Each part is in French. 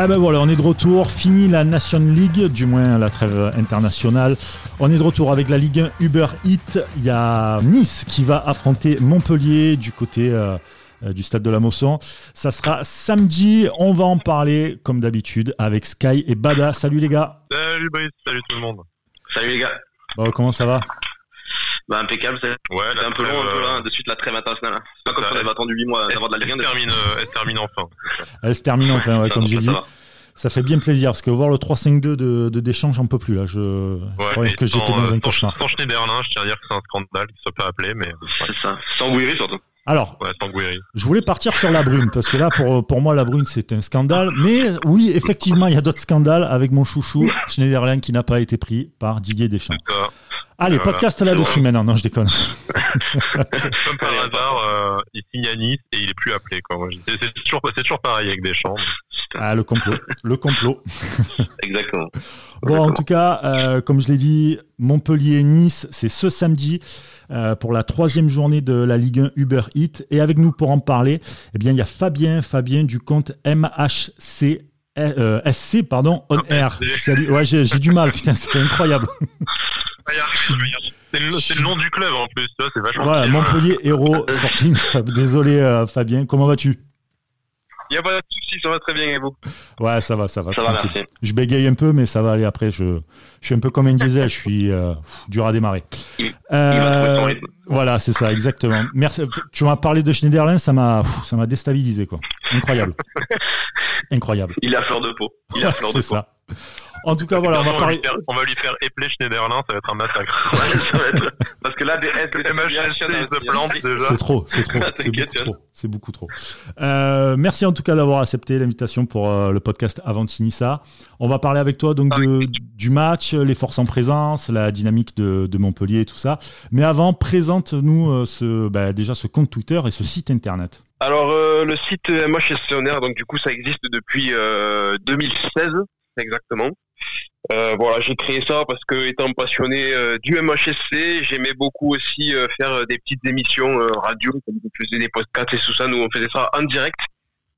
Ah ben voilà, on est de retour. Fini la Nation League, du moins la trêve internationale. On est de retour avec la Ligue 1 Uber Eats. Il y a Nice qui va affronter Montpellier du côté euh, euh, du stade de la Mosson. Ça sera samedi. On va en parler comme d'habitude avec Sky et Bada. Salut les gars. Salut Brice, salut tout le monde. Salut les gars. Bon, comment ça va? Bah, impeccable, c'est ouais, un peu long, un peu là, de suite la trêve internationale. C'est pas comme si on avait attendu 8 mois d'avoir de la Ligue 1. Elle, termine, euh, elle termine enfin. Elle se termine enfin, ouais, comme j'ai dit. Ça fait bien plaisir parce que voir le 3-5-2 de, de Deschamps, j'en peux plus là. Je, ouais, je croyais que j'étais dans un cauchemar. Sans Schneiderlin, je tiens à dire que c'est un scandale qu'il soit pas appelé, mais. C'est ça. Sans Gouiri surtout. Alors, ouais, sans je voulais partir sur la brune parce que là, pour, pour moi, la brune, c'est un scandale. Mais oui, effectivement, il y a d'autres scandales avec mon chouchou, Schneiderlin, qui n'a pas été pris par Didier Deschamps. Allez, podcast là-dessus maintenant. Non, je déconne. Comme par hasard, euh, il signe à Nice et il est plus appelé. C'est toujours, toujours pareil avec Deschamps. Ah, le complot. Le complot. Exactement. Bon, en tout cas, euh, comme je l'ai dit, Montpellier-Nice, c'est ce samedi euh, pour la troisième journée de la Ligue 1 Uber Eats. Et avec nous pour en parler, eh bien, il y a Fabien, Fabien du compte MHC. Euh, SC, pardon, On Air. Salut. Ouais, j'ai du mal, putain, c'est incroyable. C'est le, nom du club en plus, c'est vachement. Voilà, Montpellier Héros Sporting Désolé, Fabien, comment vas-tu? Il n'y a pas de souci, ça va très bien et vous? Ouais, ça va, ça va. Ça va, merci. Je bégaye un peu, mais ça va aller après. Je, je suis un peu comme un diesel, je suis euh, dur à démarrer. Euh, voilà, c'est ça, exactement. Merci. Tu m'as parlé de Schneiderlin, ça m'a, déstabilisé, quoi. Incroyable. Incroyable. Il a fleur de peau. Il a fleur de peau. C'est ça. En tout cas, voilà, on va, parler. on va lui faire épeler Schneiderlin, ça va être un massacre. Parce que là, des S, C'est trop, c'est trop, c'est beaucoup trop. C'est beaucoup trop. Euh, merci en tout cas d'avoir accepté l'invitation pour euh, le podcast Avantinissa. On va parler avec toi donc du match, les forces en présence, la dynamique de, Montpellier et tout ça. Mais avant, présente-nous euh, ce, bah, déjà ce compte Twitter et ce site internet. Alors le site MHSCONR, donc du coup ça existe depuis 2016 exactement. Euh, voilà, j'ai créé ça parce que étant passionné euh, du MHSC, j'aimais beaucoup aussi euh, faire des petites émissions radio, comme vous faisiez des podcasts et tout ça. Nous, on faisait ça en direct.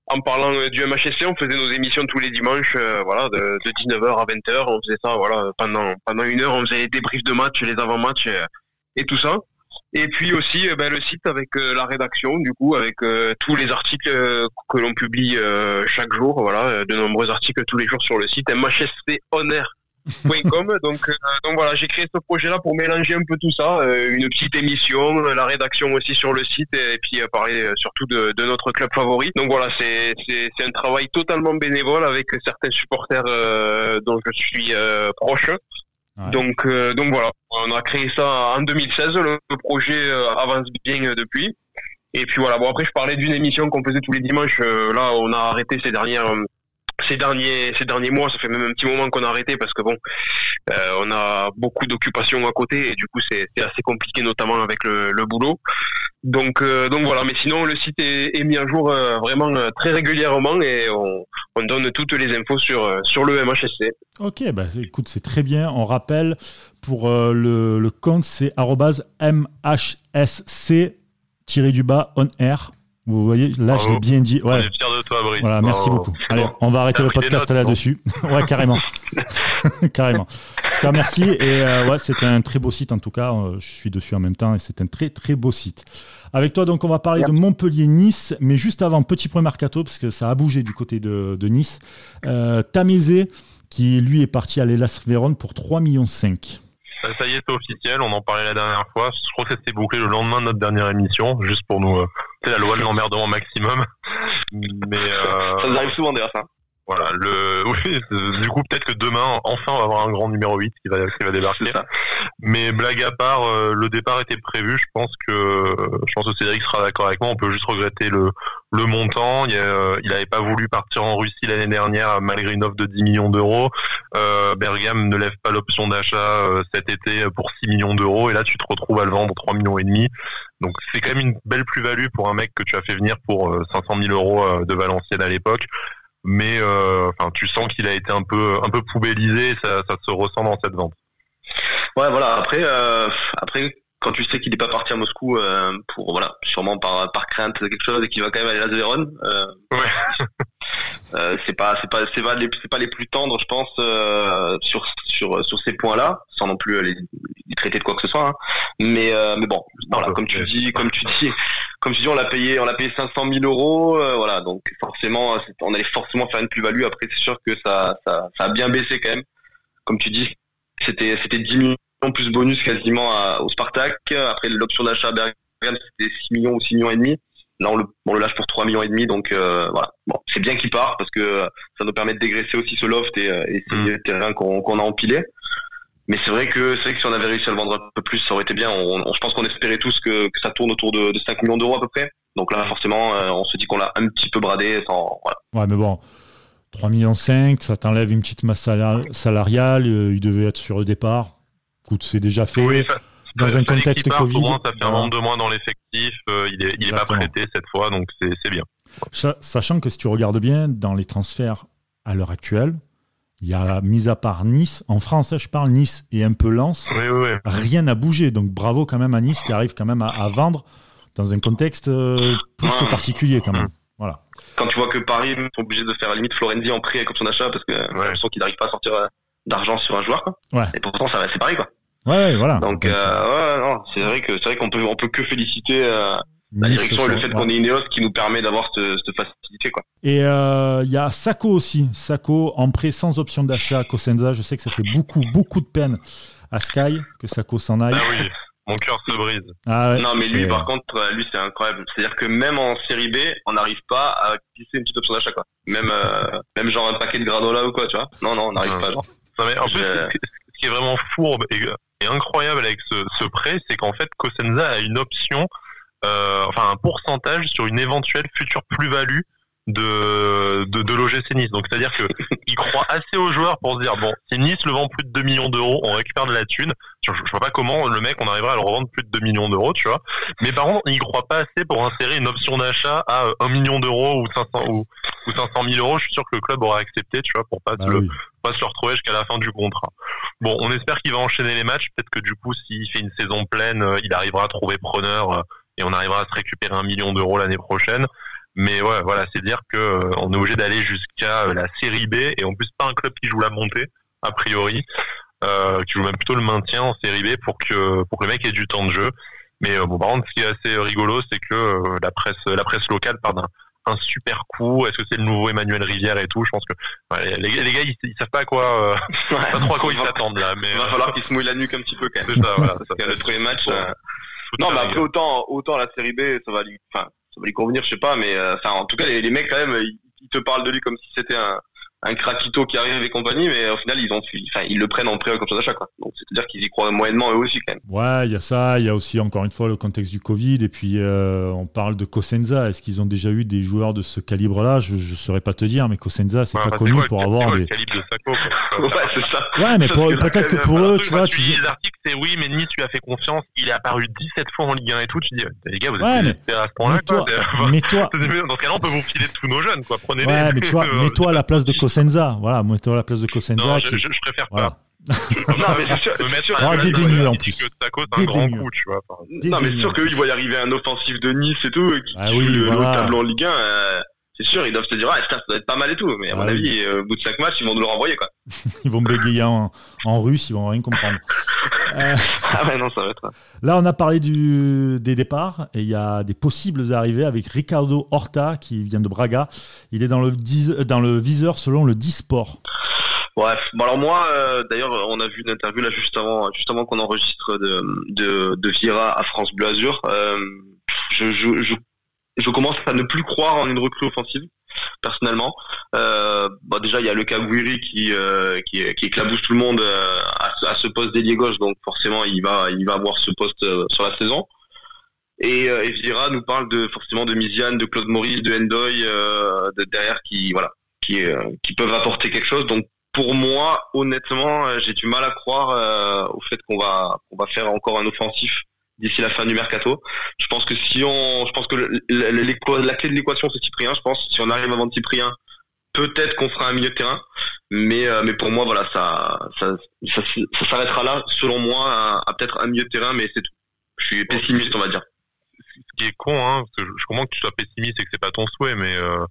En parlant du MHSC, on faisait nos émissions tous les dimanches, voilà, de, 19h à 20h. On faisait ça, voilà, pendant une heure. On faisait des débriefs de matchs, les avant-matchs et tout ça. Et puis aussi euh, ben, le site avec euh, la rédaction, du coup, avec euh, tous les articles que l'on publie chaque jour, voilà, de nombreux articles tous les jours sur le site mhschonair.com. donc, donc voilà, j'ai créé ce projet-là pour mélanger un peu tout ça, une petite émission, la rédaction aussi sur le site, et, puis parler surtout de, de, notre club favori. Donc voilà, c'est un travail totalement bénévole avec certains supporters dont je suis proche. Donc, euh, donc voilà, on a créé ça en 2016. Le, projet euh, avance bien euh, depuis. Et puis voilà. Bon après, je parlais d'une émission qu'on faisait tous les dimanches. là, on a arrêté ces dernières ces derniers ces derniers mois, ça fait même un petit moment qu'on a arrêté parce que bon, euh, on a beaucoup d'occupations à côté et du coup c'est assez compliqué notamment avec le, le boulot. Donc euh, donc voilà, mais sinon le site est, mis à jour euh, vraiment très régulièrement et on, on, donne toutes les infos sur sur le MHSC. Ok, bah écoute c'est très bien. On rappelle pour le, le compte c'est MHSC du bas on air vous voyez, là, je l'ai bien dit. Ouais. On est fiers de toi, Brice. Voilà, merci beaucoup. Allez, on va arrêter le podcast là-dessus. ouais, carrément. carrément. En tout cas, merci. Et euh, ouais, c'était un très beau site, en tout cas. Euh, je suis dessus en même temps et c'est un très, très beau site. Avec toi, donc, on va parler de Montpellier-Nice. Mais juste avant, petit point mercato, parce que ça a bougé du côté de, de Nice. Euh, Tamézé, qui lui est parti à l'Elas Vérone pour 3,5 millions. Ça y est, c'est officiel. On en parlait la dernière fois. Je crois que s'est bouclé le lendemain de notre dernière émission, juste pour nous. Euh, c'est la loi de l'emmerdement maximum. Mais euh, ça nous arrive souvent d'ailleurs ça. Voilà, le, oui, du coup, peut-être que demain, enfin, on va avoir un grand numéro 8 qui va, qui va débarquer. Mais blague à part, euh, le départ était prévu. Je pense que, je pense que Cédric sera d'accord avec moi. On peut juste regretter le, le montant. Il, n'avait pas voulu partir en Russie l'année dernière malgré une offre de 10 millions d'euros. Euh, Bergame ne lève pas l'option d'achat euh, cet été pour 6 millions d'euros. Et là, tu te retrouves à le vendre 3 millions et demi. Donc, c'est quand même une belle plus-value pour un mec que tu as fait venir pour 500 000 euros de Valenciennes à l'époque mais euh, enfin, tu sens qu'il a été un peu, un peu poubellisé, ça, ça se ressent dans cette vente. Ouais, voilà. Après, euh, après, quand tu sais qu'il n'est pas parti à Moscou euh, pour voilà, sûrement par, par crainte de quelque chose et qu'il va quand même aller à Zéron, euh, ouais. Euh, c'est pas c'est pas c'est pas les c'est pas les plus tendres, je pense, euh, sur sur sur ces points-là, sans non plus les, les, traiter de quoi que ce soit. Hein. Mais euh, mais bon, voilà, comme tu dis, comme tu dis, comme tu dis, on l'a payé on l'a payé 500 000 euros, voilà, donc forcément, on allait forcément faire une plus-value. Après, c'est sûr que ça, ça ça a bien baissé quand même. Comme tu dis, c'était c'était 10 millions plus bonus quasiment au Spartak. Après l'option d'achat à Bergame, c'était 6 millions ou 6 millions et demi. Là, on le, on le lâche pour 3 millions et demi, donc euh, voilà. Bon, c'est bien qu'il part parce que ça nous permet de dégraisser aussi ce loft et, euh, ces mm. terrains qu'on a empilés. Mais c'est vrai que c'est vrai que si on avait réussi à le vendre un peu plus, ça aurait été bien. On, je pense qu'on espérait tous que, que, ça tourne autour de, de 5 millions d'euros à peu près. Donc là, forcément, euh, on se dit qu'on l'a un petit peu bradé. Sans, voilà. Ouais, mais bon, 3 millions 5, ça t'enlève une petite masse salariale. il devait être sur le départ. Écoute, c'est déjà fait dans un contexte Covid. ça fait un nombre de moins dans l'effectif, euh, il n'est est pas prêté cette fois, donc c'est bien. Sachant que si tu regardes bien, dans les transferts à l'heure actuelle, il y a, mis à part Nice, en France, hein, je parle Nice et un peu Lens, rien n'a bougé. Donc bravo quand même à Nice qui arrive quand même à, vendre dans un contexte euh, plus que particulier quand même. Voilà. Quand tu vois que Paris sont obligés de faire la limite Florenzi en prix comme son achat parce que ouais. je qu'ils n'arrivent pas à sortir euh, d'argent sur un joueur. Et pourtant, ça c'est pareil. Quoi. Ouais, voilà. Donc, euh, c'est vrai que c'est vrai qu'on peut on peut que féliciter euh, la direction et le fait qu'on ait Ineos qui nous permet d'avoir cette, facilité quoi. Et euh, il y a Sako aussi, Sako en prêt sans option d'achat à Cosenza. Je sais que ça fait beaucoup beaucoup de peine à Sky que Sako s'en aille. Ah oui. Mon cœur se brise. Ah non, mais lui, par contre, lui, c'est incroyable. C'est-à-dire que même en série B, on n'arrive pas à glisser une petite option d'achat, quoi. Même, même genre un paquet de granola ou quoi, tu vois. Non, non, on n'arrive pas. Genre. Non, mais en plus, ce qui est vraiment fourbe et est incroyable avec ce, ce prêt, c'est qu'en fait, Cosenza a une option, euh, enfin un pourcentage sur une éventuelle future plus-value de, de, de l'OGC Nice. Donc c'est-à-dire que il croit assez aux joueurs pour se dire bon, si Nice le vend plus de 2 millions d'euros, on récupère de la thune. Je, je, vois pas comment le mec on arriverait à le revendre plus de 2 millions d'euros, tu vois. Mais par contre, il croit pas assez pour insérer une option d'achat à 1 million d'euros ou 500 ou, ou 500 000 euros. Je suis sûr que le club aurait accepté, tu vois, pour pas, ah se, pas se retrouver jusqu'à la fin du contrat. Bon, on espère qu'il va enchaîner les matchs. Peut-être que du coup, s'il fait une saison pleine, euh, il arrivera à trouver preneur euh, et on arrivera à se récupérer un million d'euros l'année prochaine. Mais ouais, voilà, c'est dire que euh, on est obligé d'aller jusqu'à la série B et en plus pas un club qui joue la montée a priori, euh, qui joue même plutôt le maintien en série B pour que pour que le mec ait du temps de jeu. Mais bon, par contre, ce qui est assez rigolo, c'est que la presse la presse locale part d'un un super coup Est-ce que c'est le nouveau Emmanuel Rivière et tout? Je pense que les, les, gars, ils, savent pas à quoi, euh, pas trop à quoi ils s'attendent là. Mais il va falloir qu'ils se mouillent la nuque un petit peu quand même. C'est ça, voilà. ça. le premier match. Euh, non, mais après autant, autant la série B, ça va lui, enfin, lui convenir, je sais pas, mais euh, enfin, en tout cas, les, les mecs quand même, ils, te parlent de lui comme si c'était un, un craquito qui arrive et compagnie, mais au final, ils ont, enfin, ils le prennent en prêt comme ça d'achat, quoi. Donc, c'est-à-dire qu'ils y croient moyennement eux aussi, quand même. Ouais, il y a ça, il y a aussi, encore une fois, le contexte du Covid, et puis, euh, on parle de Cosenza. Est-ce qu'ils ont déjà eu des joueurs de ce calibre-là? Je, je saurais pas te dire, mais Cosenza, c'est pas connu pour avoir des. Le calibre de Sacco, ouais, c'est ça. Ouais, mais peut-être que pour eux, tu vois, tu dis. Les articles, c'est oui, mais Nice lui a fait confiance, il est apparu 17 fois en Ligue 1 et tout, tu dis, les gars, vous êtes mais, à ce point-là, quoi. Mais toi. Dans ce cas-là, on peut vous filer tous nos jeunes, quoi. Prenez-les. Ouais, mais tu vois, mets-toi à la place de Cosenza. Voilà, toi à la place de Cosenza. Non, je, je, préfère pas. non, mais c'est sûr. Ah, dédaigneux en plus. un grand coup, tu vois. Non, mais c'est sûr qu'ils voient y arriver un offensif de Nice et tout, qui ah oui, le voilà. tableau en Ligue 1. Euh, c'est sûr, ils doivent se dire, ah, ça doit être pas mal et tout. Mais à mon ah avis, euh, au bout de 5 matchs, ils vont nous le renvoyer, quoi. ils vont bégayer en, en, russe, ils vont rien comprendre. euh... Ah ouais, non, ça va être. Là, on a parlé du, des départs et il y a des possibles arrivées avec Ricardo Horta qui vient de Braga. Il est dans le, dans le viseur selon le Disport. Bref, bon alors moi, euh, d'ailleurs, on a vu une interview là juste avant, juste avant qu'on enregistre de, de, de Vira à France Bleu Azur. Euh, je, je, je je commence à ne plus croire en une recrue offensive personnellement. Euh, bah déjà, il y a le cas qui, euh, qui, qui éclabousse tout le monde euh, à, ce poste d'ailier gauche, donc forcément, il va, il va avoir ce poste euh, sur la saison. Et, euh, Vira nous parle de forcément de Miziane, de Claude Maurice, de Endoy, euh, de derrière qui, voilà, qui, qui peuvent apporter quelque chose. Donc pour moi, honnêtement, j'ai du mal à croire au fait qu'on va, qu'on va faire encore un offensif d'ici la fin du mercato. Je pense que si on, je pense que la clé de l'équation c'est Cyprien. Je pense si on arrive avant Cyprien, peut-être qu'on fera un milieu de terrain. Mais euh, mais pour moi voilà ça ça, ça, s'arrêtera là selon moi à, peut-être un milieu de terrain mais c'est tout. Je suis pessimiste on va dire. Ce qui est con hein, parce que je comprends que tu sois pessimiste et que c'est pas ton souhait mais euh,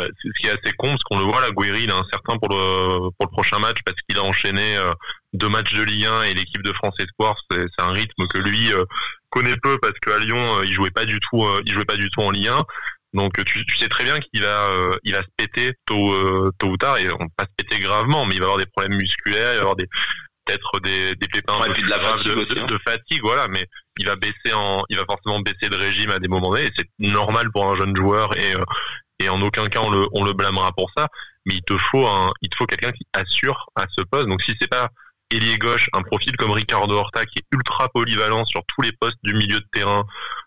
ce qui est assez con, parce qu'on le voit, la Guiri, il est incertain pour le, pour le prochain match, parce qu'il a enchaîné euh, deux matchs de Ligue 1 et l'équipe de France Espoir, c'est un rythme que lui euh, connaît peu, parce qu'à Lyon, euh, il jouait pas du tout, il jouait pas du tout en Ligue 1. Donc tu, tu sais très bien qu'il va, il va se péter tôt, tôt ou tard, et on pas se péter gravement, mais il va avoir des problèmes musculaires, il va avoir des, peut-être des, des pépins de, la hein. de, fatigue, voilà, mais il va baisser en, il va forcément baisser de régime à des moments donnés. C'est normal pour un jeune joueur et et en aucun cas on le, blâmera pour ça. Mais il te faut un, il te faut quelqu'un qui assure à ce poste. Donc si c'est pas ailier gauche, un profil comme Ricardo Horta qui est ultra polyvalent sur tous les postes du milieu de terrain,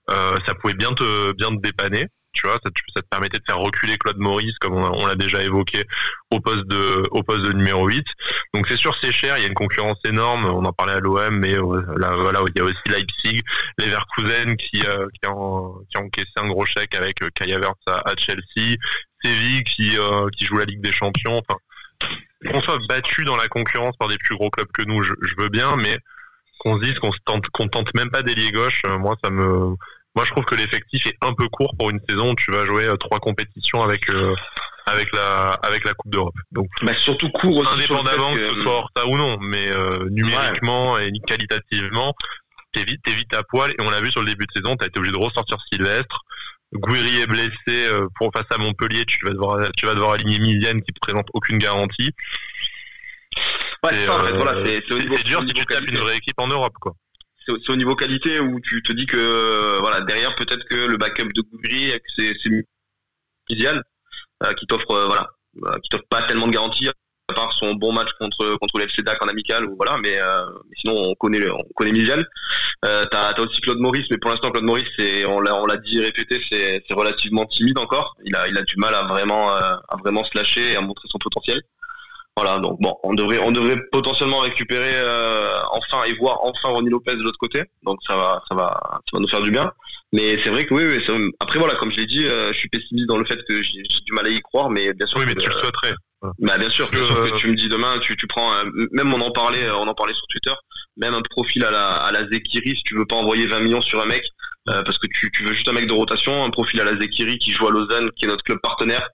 euh, ça pouvait bien te bien te dépanner tu vois, ça, te permettait de faire reculer Claude Maurice, comme on, l'a déjà évoqué, au poste de, au poste de numéro 8. Donc c'est sûr, c'est cher, il y a une concurrence énorme, on en parlait à l'OM, mais euh, là, voilà, il y a aussi Leipzig, Leverkusen qui, euh, qui, a, qui a encaissé un gros chèque avec euh, Kai Havertz à, Chelsea, Séville qui, qui joue la Ligue des Champions, enfin, qu'on soit battu dans la concurrence par des plus gros clubs que nous, je, je veux bien, mais qu'on se dise qu'on tente, qu'on tente même pas d'ailier gauche, moi ça me moi, je trouve que l'effectif est un peu court pour une saison où tu vas jouer euh, trois compétitions avec euh, avec la avec la Coupe d'Europe. Donc, bah, surtout court aussi indépendamment que, ce soit Horta ou non, mais euh, numériquement et qualitativement, t'es vite t'es vite à poil. Et on l'a vu sur le début de saison, t'as été obligé de ressortir Sylvestre. Gouiri est blessé pour face à Montpellier, tu vas devoir tu vas devoir aligner Misienne qui te présente aucune garantie. Ouais, c'est en fait, voilà, dur si tu tapes une vraie équipe en Europe, quoi c'est au niveau qualité où tu te dis que voilà derrière peut-être que le backup de Gougri c'est idéal euh, qui t'offre euh, voilà euh, qui t'offre pas tellement de garanties à part son bon match contre contre l'FC en amical ou voilà mais, sinon on connaît on connaît Mizial euh, t'as as aussi Claude Maurice mais pour l'instant Claude Maurice c'est on l'a on l'a dit répété c'est c'est relativement timide encore. Il a il a du mal à vraiment à vraiment se lâcher et à montrer son potentiel voilà, donc bon, on devrait, on devrait potentiellement récupérer euh, enfin et voir enfin Ronnie Lopez de l'autre côté. Donc ça va, ça va, ça va nous faire du bien. Mais c'est vrai que oui, oui après voilà, comme je l'ai dit, euh, je suis pessimiste dans le fait que j'ai du mal à y croire, mais bien sûr. Oui, mais tu le souhaiterais. Bah bien sûr, que, tu me dis demain, tu, tu prends, même on en parlait, on en parlait sur Twitter, même un profil à la, à la Zekiri, si tu veux pas envoyer 20 millions sur un mec, euh, parce que tu, tu veux juste un mec de rotation, un profil à la Zekiri qui joue à Lausanne, qui est notre club partenaire,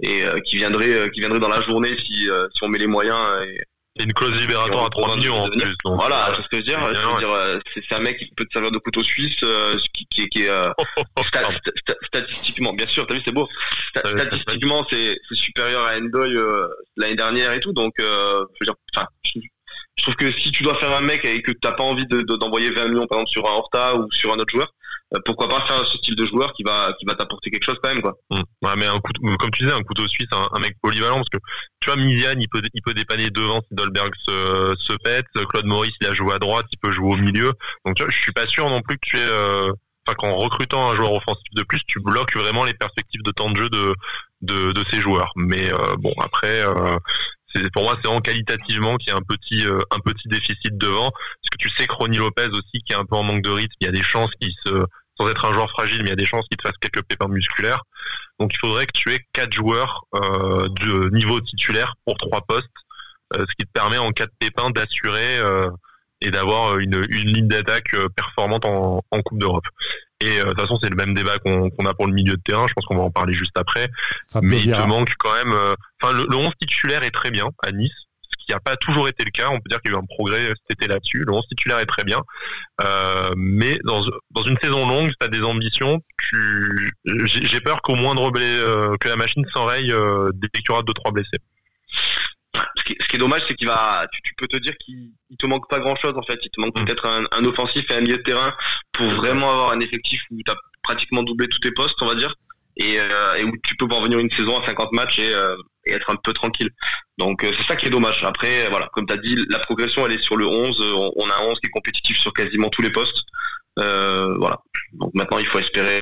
et euh, qui viendrait euh, qui viendrait dans la journée si euh, si on met les moyens et, une clause libératoire à 3 millions en plus. voilà, c'est ce que je veux dire. Je veux dire, c'est un mec qui peut te servir de couteau suisse, qui, qui, qui est statistiquement, bien sûr, t'as vu, c'est beau. statistiquement, c'est supérieur à Endoy l'année dernière et tout. Donc, je veux dire, je trouve que si tu dois faire un mec et que t'as pas envie d'envoyer de, 20 millions par exemple sur un Horta ou sur un autre joueur, euh, pourquoi pas faire ce style de joueur qui va qui va t'apporter quelque chose quand même quoi. Mmh. Ouais, mais un couteau, comme tu disais, un couteau suisse, un, mec polyvalent parce que tu vois Miziane, il peut il peut dépanner devant si Dolberg se, se pète, Claude Maurice il a joué à droite, il peut jouer au milieu. Donc tu vois, je suis pas sûr non plus que tu es euh, qu'en recrutant un joueur offensif de plus, tu bloques vraiment les perspectives de temps de jeu de de, de ces joueurs. Mais euh, bon après, pour moi c'est en qualitativement qu'il y a un petit euh, un petit déficit devant parce que tu sais que Ronnie Lopez aussi qui est un peu en manque de rythme il y a des chances qu'il se sans être un joueur fragile mais il y a des chances qu'il te fasse quelques pépins musculaires donc il faudrait que tu aies quatre joueurs euh, de niveau titulaire pour trois postes euh, ce qui te permet en cas de pépin d'assurer et d'avoir une, une ligne d'attaque performante en, en Coupe d'Europe. Et euh, de toute façon, c'est le même débat qu'on a pour le milieu de terrain. Je pense qu'on va en parler juste après. mais il te manque quand même. Euh, enfin, le, le 11 titulaire est très bien à Nice ce qui n'a pas toujours été le cas. On peut dire qu'il y a eu un progrès cet été là-dessus. Le 11 titulaire est très bien. Euh, mais dans, dans, une saison longue, tu as des ambitions. J'ai peur qu'au moindre blé, que la machine s'enraye dès qu'il y aura 2-3 blessés ce qui, est dommage, c'est qu'il va, tu, peux te dire qu'il te manque pas grand chose en fait. Il te manque mm. peut-être un, offensif et un milieu de terrain pour vraiment avoir un effectif où tu as pratiquement doublé tous tes postes, on va dire, et, euh, où tu peux venir une saison à 50 matchs euh, et, être un peu tranquille. Donc euh, c'est ça qui est dommage. Après, voilà, comme tu as dit, la progression elle est sur le 11. On, a un 11 qui est compétitif sur quasiment tous les postes. voilà. Donc maintenant, il faut espérer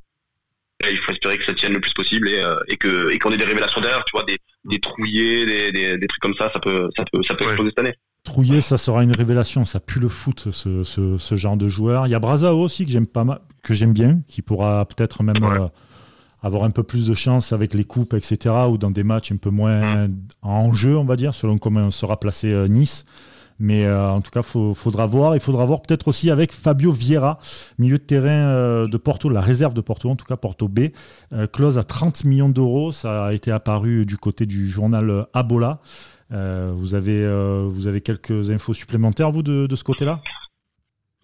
il faut espérer que ça tienne le plus possible et, euh, et que et qu'on ait des révélations derrière, tu vois, des, des trouillés, des, des, des, trucs comme ça, ça peut ça peut ça peut exploser cette année. Trouillé, ça sera une révélation, ça pue le foot, ce, ce, ce genre de joueur. Il y a Brazao aussi que j'aime pas mal, que j'aime bien, qui pourra peut-être même euh, avoir un peu plus de chance avec les coupes, etc., ou dans des matchs un peu moins en jeu, on va dire, selon comment sera placé euh, Nice. Mais en tout cas, il faudra voir. Il faudra voir peut-être aussi avec Fabio Vieira, milieu de terrain de Porto, la réserve de Porto, en tout cas Porto B, close à 30 millions d'euros. Ça a été apparu du côté du journal Abola. vous, avez, vous avez quelques infos supplémentaires, vous, de ce côté-là?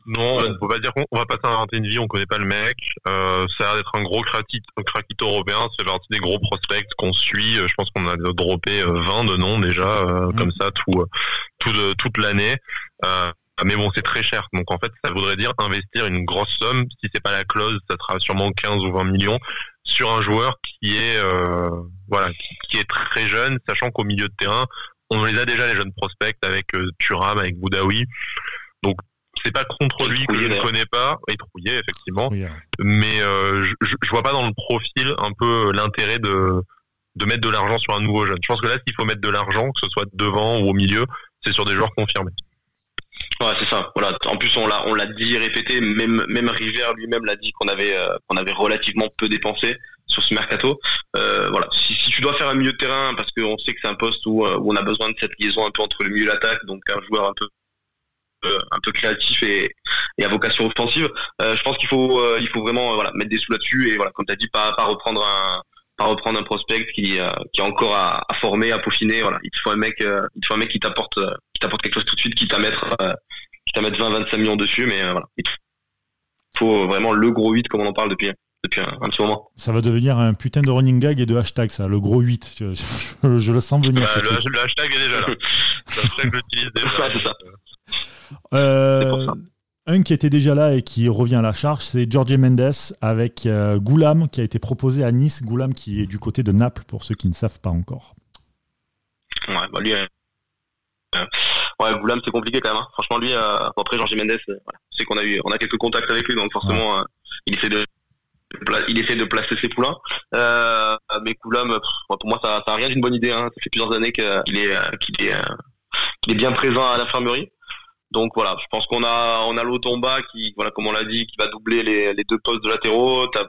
Non, on peut pas dire qu'on va pas s'inventer une vie, on connaît pas le mec. Euh, ça a l'air d'être un gros craquito européen, c'est partie des gros prospects qu'on suit. Je pense qu'on a droppé 20 euh, de noms déjà, euh, mmh. comme ça, tout, tout toute l'année. Euh, mais bon, c'est très cher. Donc en fait, ça voudrait dire investir une grosse somme. Si c'est pas la clause, ça sera sûrement 15 ou 20 millions sur un joueur qui est euh, voilà, qui, est très jeune, sachant qu'au milieu de terrain, on les a déjà les jeunes prospects avec Turam, avec Boudaoui. Donc c'est pas contre lui que je ne connais pas, et trouillé effectivement, mais euh, je, je, vois pas dans le profil un peu l'intérêt de de mettre de l'argent sur un nouveau jeune. Je pense que là, s'il faut mettre de l'argent, que ce soit devant ou au milieu, c'est sur des joueurs confirmés. Ouais, c'est ça. Voilà. En plus, on l'a, on l'a dit, répété. Même, même River lui-même l'a dit qu'on avait, euh, qu'on avait relativement peu dépensé sur ce mercato. Euh, voilà. Si, si, tu dois faire un milieu de terrain, parce qu'on sait que c'est un poste où, où, on a besoin de cette liaison un peu entre le milieu et l'attaque, donc un joueur un peu un peu créatif et, à vocation offensive. Euh, je pense qu'il faut, euh, il faut vraiment voilà, mettre des sous là-dessus et voilà, comme tu as dit, pas, pas reprendre un pas reprendre un prospect qui, euh, qui est encore à, former, à peaufiner. Voilà, il faut un mec, il faut un mec qui t'apporte, qui t'apporte quelque chose tout de suite, qui t'a mettre, qui mettre 20-25 millions dessus. Mais voilà, il faut vraiment le gros 8 comme on en parle depuis, depuis un, petit moment. Ça va devenir un putain de running gag et de hashtag, ça, le gros 8. Je, le sens venir. Bah, le, hashtag est déjà là. le hashtag l'utilise déjà. c'est ça. Euh, un qui était déjà là et qui revient à la charge, c'est Jorge Mendes avec euh, Goulam qui a été proposé à Nice. Goulam qui est du côté de Naples pour ceux qui ne savent pas encore. Ouais, bah lui, euh, ouais, Goulam c'est compliqué quand même. Hein. Franchement, lui, après Jorge Mendes, c'est qu'on a eu, on a quelques contacts avec lui, donc forcément, il essaie de il essaie de placer ses poulains. mais Goulam, pour moi, ça, ça a rien d'une bonne idée. Hein. Ça fait plusieurs années qu'il est, qu'il est, qu'il est bien présent à l'infirmerie. Donc voilà, je pense qu'on a on a Lotomba qui voilà comme on l'a dit qui va doubler les, les deux postes de latéraux. T'as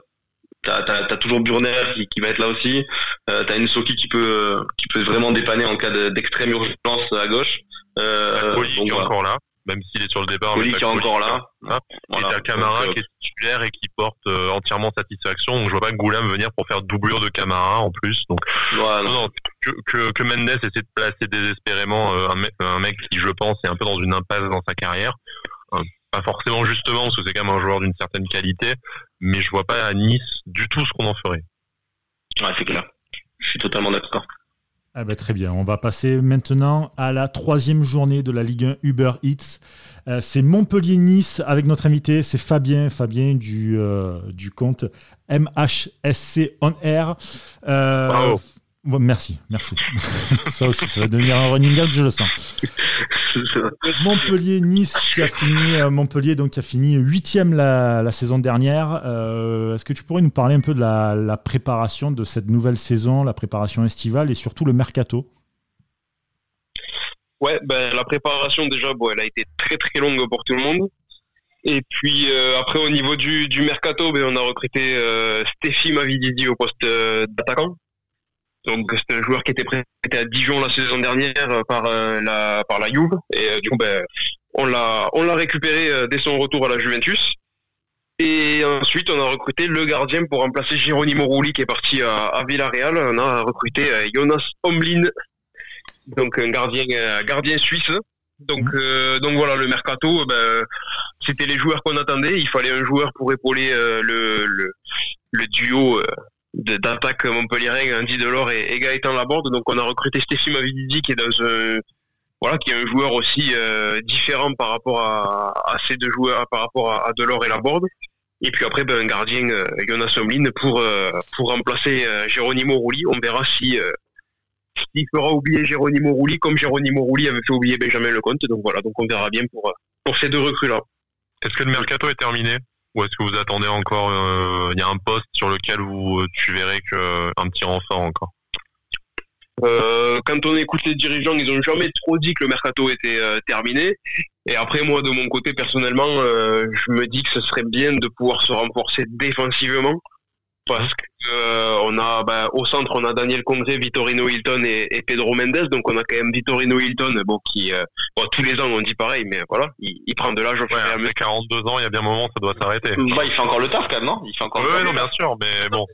T'as as, toujours Burner qui, qui, va être là aussi. Euh, t'as Soki qui peut qui peut vraiment dépanner en cas d'extrême urgence à gauche. Euh, qui est encore là même s'il est sur le départ. Oli qui est encore là. là. Voilà. Et Camara euh, qui est titulaire et qui porte euh, entièrement satisfaction. Donc je vois pas Goulam venir pour faire doublure de Camara en plus. Donc non. que, que, que, Mendes essaie de placer désespérément euh, un, mec, qui, je pense, est un peu dans une impasse dans sa carrière. pas forcément justement parce que c'est quand même un joueur d'une certaine qualité, mais je vois pas à Nice du tout ce qu'on en ferait. Ouais, c'est clair. Je suis totalement d'accord. Ah bah, très bien, on va passer maintenant à la troisième journée de la Ligue 1 Uber Eats. Euh, c'est Montpellier-Nice avec notre invité, c'est Fabien, Fabien du, euh, du compte MHSC On Air. Euh, merci, merci. ça aussi, ça va devenir un running gag, je le sens. Montpellier-Nice qui a fini euh, Montpellier donc qui a fini huitième la, la saison dernière. Euh, est-ce que tu pourrais nous parler un peu de la, préparation de cette nouvelle saison, la préparation estivale et surtout le mercato? Ouais, ben, la préparation déjà, bon, elle a été très très longue pour tout le monde. Et puis euh, après au niveau du, mercato, ben, on a recruté Stéphie Mavididi au poste d'attaquant. Donc c'est un joueur qui était prêté à Dijon la saison dernière euh, par euh, la par la Juve et euh, du coup ben on l'a on l'a récupéré dès son retour à la Juventus. Et ensuite, on a recruté le gardien pour remplacer Geronimo Rulli qui est parti à, Villarreal. On a recruté Jonas Omlin, donc un gardien gardien suisse. Donc mmh. donc voilà, le mercato, ben, c'était les joueurs qu'on attendait. Il fallait un joueur pour épauler le, le, le duo d'attaque Montpellier, Andy Delors et, et Gaëtan Laborde. Donc on a recruté Stéphie Mavididi qui est dans un voilà qui est un joueur aussi euh, différent par rapport à, à, ces deux joueurs par rapport à, à Delors et Laborde. Et puis après ben, un gardien euh, Jonas Omlin pour euh, pour remplacer euh, Geronimo Rouli. On verra si s'il fera oublier Geronimo Rouli comme Geronimo Rouli avait fait oublier Benjamin Lecomte. Donc voilà, donc on verra bien pour pour ces deux recrues là. Est-ce que le mercato est terminé? Ou est-ce que vous attendez encore euh, Il y a un poste sur lequel vous, tu verrais que un petit renfort encore? Euh, quand on écoute les dirigeants, ils ont jamais trop dit que le mercato était euh, terminé. Et après, moi, de mon côté, personnellement, je me dis que ce serait bien de pouvoir se renforcer défensivement. Parce que euh, on a bah, au centre on a Daniel Congré, Vittorino Hilton et, Pedro Mendes, donc on a quand même Vittorino Hilton, bon qui euh, tous les ans on dit pareil, mais voilà, il, prend de l'âge au fur et 42 ans, il y a bien un moment ça doit s'arrêter. Bah, il fait encore le taf quand même, non? Il fait encore. Oui, non, bien sûr, mais bon.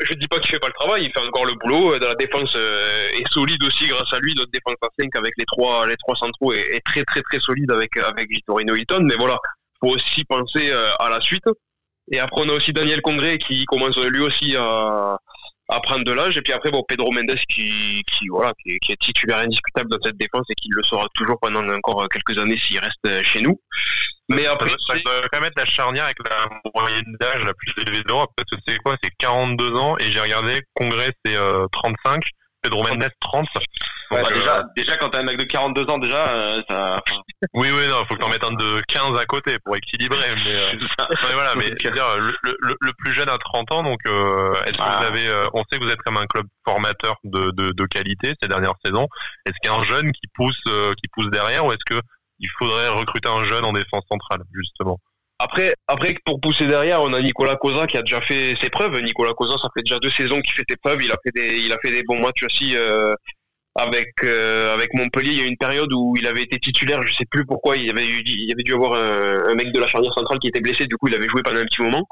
Je dis pas qu'il fait pas le travail, il fait encore le boulot. Dans la défense euh, est solide aussi grâce à lui. Notre défense à 5 avec les trois les trois centraux est, est très très très solide avec avec Vittorino Hilton, mais voilà, faut aussi penser à la suite. Et après, on a aussi Daniel Congré qui commence lui aussi à, à prendre de l'âge. Et puis après, bon, Pedro Mendes qui, qui voilà, qui, est titulaire indiscutable dans cette défense et qui le sera toujours pendant encore quelques années s'il reste chez nous. Mais après, ça, doit quand même être la charnière avec la moyenne d'âge la plus élevée de l'Europe. Parce que c'est quoi? C'est 42 ans et j'ai regardé, Congrès c'est 35. Euh, Pedro Mendes 30. Bah, déjà, euh, déjà, quand t'as un mec de 42 ans, déjà, euh, ça... Oui, oui, non, faut que t'en mettes un de 15 à côté pour équilibrer. Mais, euh, mais voilà, mais dire, le, le, le, plus jeune a 30 ans, donc est-ce que vous ah. avez, on sait que vous êtes comme un club formateur de, de, de qualité ces dernières saisons. Est-ce qu'il y a un jeune qui pousse, qui pousse derrière, ou est-ce que il faudrait recruter un jeune en défense centrale, justement? Après, après, pour pousser derrière, on a Nicolas Cosa qui a déjà fait ses preuves. Nicolas Cosa, ça fait déjà deux saisons qu'il fait ses preuves. Il a fait des, il a fait des bons matchs aussi euh, avec euh, avec Montpellier. Il y a eu une période où il avait été titulaire. Je sais plus pourquoi. Il avait, il y avait dû avoir un, mec de la charnière centrale qui était blessé. Du coup, il avait joué pendant un petit moment.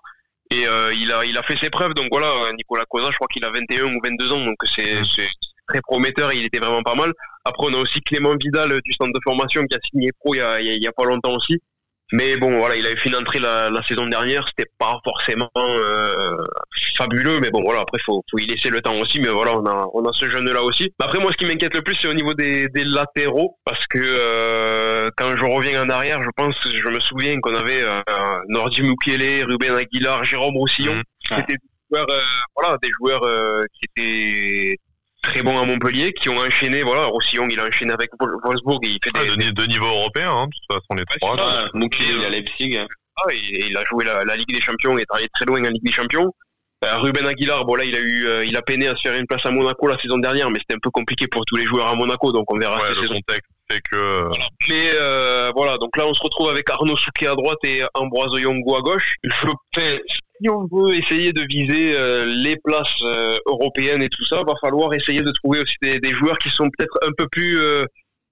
Et euh, il a, il a fait ses preuves. Donc voilà, Nicolas Cosa, je crois qu'il a 21 ou 22 ans. Donc c'est, c'est très prometteur et il était vraiment pas mal. Après, on a aussi Clément Vidal du centre de formation qui a signé pro il y a, il y a pas longtemps aussi. Mais bon, voilà, il avait fait une entrée la, la saison dernière, c'était pas forcément euh, fabuleux, mais bon, voilà, après faut, faut y laisser le temps aussi. Mais voilà, on a, on a ce jeune-là aussi. Après, moi, ce qui m'inquiète le plus, c'est au niveau des, des latéraux, parce que euh, quand je reviens en arrière, je pense, je me souviens qu'on avait euh, Nordi Mukiele, Ruben Aguilar, Jérôme Roussillon, mmh. c'était des joueurs, euh, voilà, des joueurs qui étaient très bons à Montpellier, qui ont enchaîné, voilà, Roussillon, il a enchaîné avec Wolfsburg, et il fait ah, des, de, niveau européen, hein, de toute façon, les trois. Ah, il a Leipzig. Ah, et, il a joué la, la, Ligue des Champions, il est allé très loin en Ligue des Champions. Euh, Ruben Aguilar, bon là il a eu, euh, il a peiné à se faire une place à Monaco la saison dernière, mais c'était un peu compliqué pour tous les joueurs à Monaco, donc on verra. Ouais, le contexte fait que. Euh, mais euh, voilà, donc là on se retrouve avec Arnaud Souquet à droite et Ambroise Yongo à gauche. Je si on veut essayer de viser les places européennes et tout ça, va falloir essayer de trouver aussi des, des joueurs qui sont peut-être un peu plus,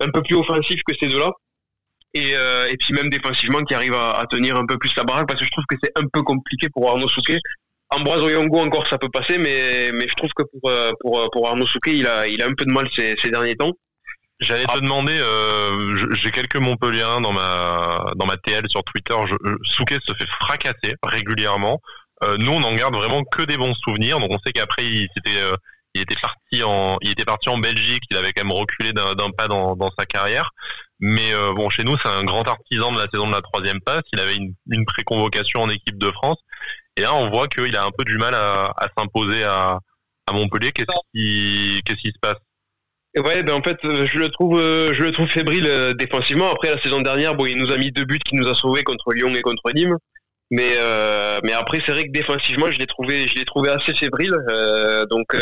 un peu plus offensifs que ces deux-là. Et, et, puis même défensivement qui arrivent à, à, tenir un peu plus la baraque parce que je trouve que c'est un peu compliqué pour Arnaud Souquet Ambroise Oyongo encore ça peut passer, mais, mais je trouve que pour, euh, pour, euh, pour Arnaud Souquet, il a, il a un peu de mal ces, ces derniers temps. J'allais te ah. demander, euh, j'ai quelques Montpelliérains dans ma dans ma TL sur Twitter. Je, Souquet se fait fracasser régulièrement. Euh, nous, on en garde vraiment que des bons souvenirs. Donc, on sait qu'après, il s'était il était parti en il était parti en Belgique. Il avait quand même reculé d'un pas dans, dans sa carrière. Mais bon, chez nous, c'est un grand artisan de la saison de la troisième passe. Il avait une, une pré-convocation en équipe de France. Et là, on voit qu'il a un peu du mal à, s'imposer à, Montpellier. Qu'est-ce qui, qu'est-ce qui se passe? Ouais, ben en fait, je le trouve, je le trouve fébrile euh, défensivement. Après la saison dernière, bon, il nous a mis deux buts qui nous a sauvés contre Lyon et contre Nîmes. Mais euh, mais après, c'est vrai que défensivement, je l'ai trouvé, je l'ai trouvé assez fébrile. Euh, donc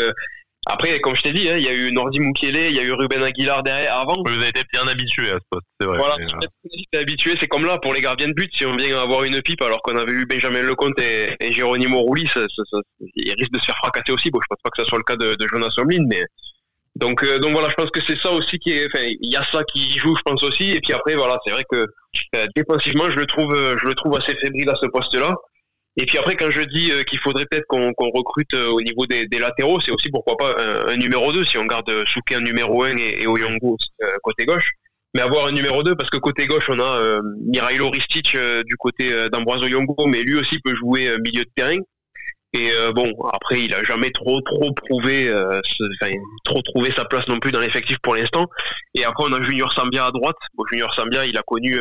après, comme je t'ai dit, hein, il y a eu Nordi Mukiele, il y a eu Ruben Aguilar derrière avant. Vous avez été bien habitué à ce poste, c'est vrai. Voilà, mais... habitué, c'est comme là pour les gardiens de but. Si on vient avoir une pipe alors qu'on avait eu Benjamin Lecomte et, et Géronimo Roulis, ça, ça, ça, il risque de se faire fracasser aussi. Bon, je pense pas que ce soit le cas de, de Jonas Omlin, mais donc euh, donc voilà, je pense que c'est ça aussi qui est. Enfin, il y a ça qui joue, je pense aussi. Et puis après, voilà, c'est vrai que euh, défensivement, je le trouve, je le trouve assez fébrile à ce poste-là. Et puis après, quand je dis euh, qu'il faudrait peut-être qu'on recrute euh, au niveau des, latéraux, c'est aussi pourquoi pas un, numéro 2 si on garde Souké numéro 1 et, et Oyongo euh, côté gauche. Mais avoir un numéro 2 parce que côté gauche, on a euh, Mirailo Ristic du côté d'Ambroise Oyongo, mais lui aussi peut jouer milieu de terrain. Et bon, après, il a jamais trop trop prouvé, enfin, trop trouvé sa place non plus dans l'effectif pour l'instant. Et après, on a Junior Sambia à droite. Bon, Junior Sambia, il a connu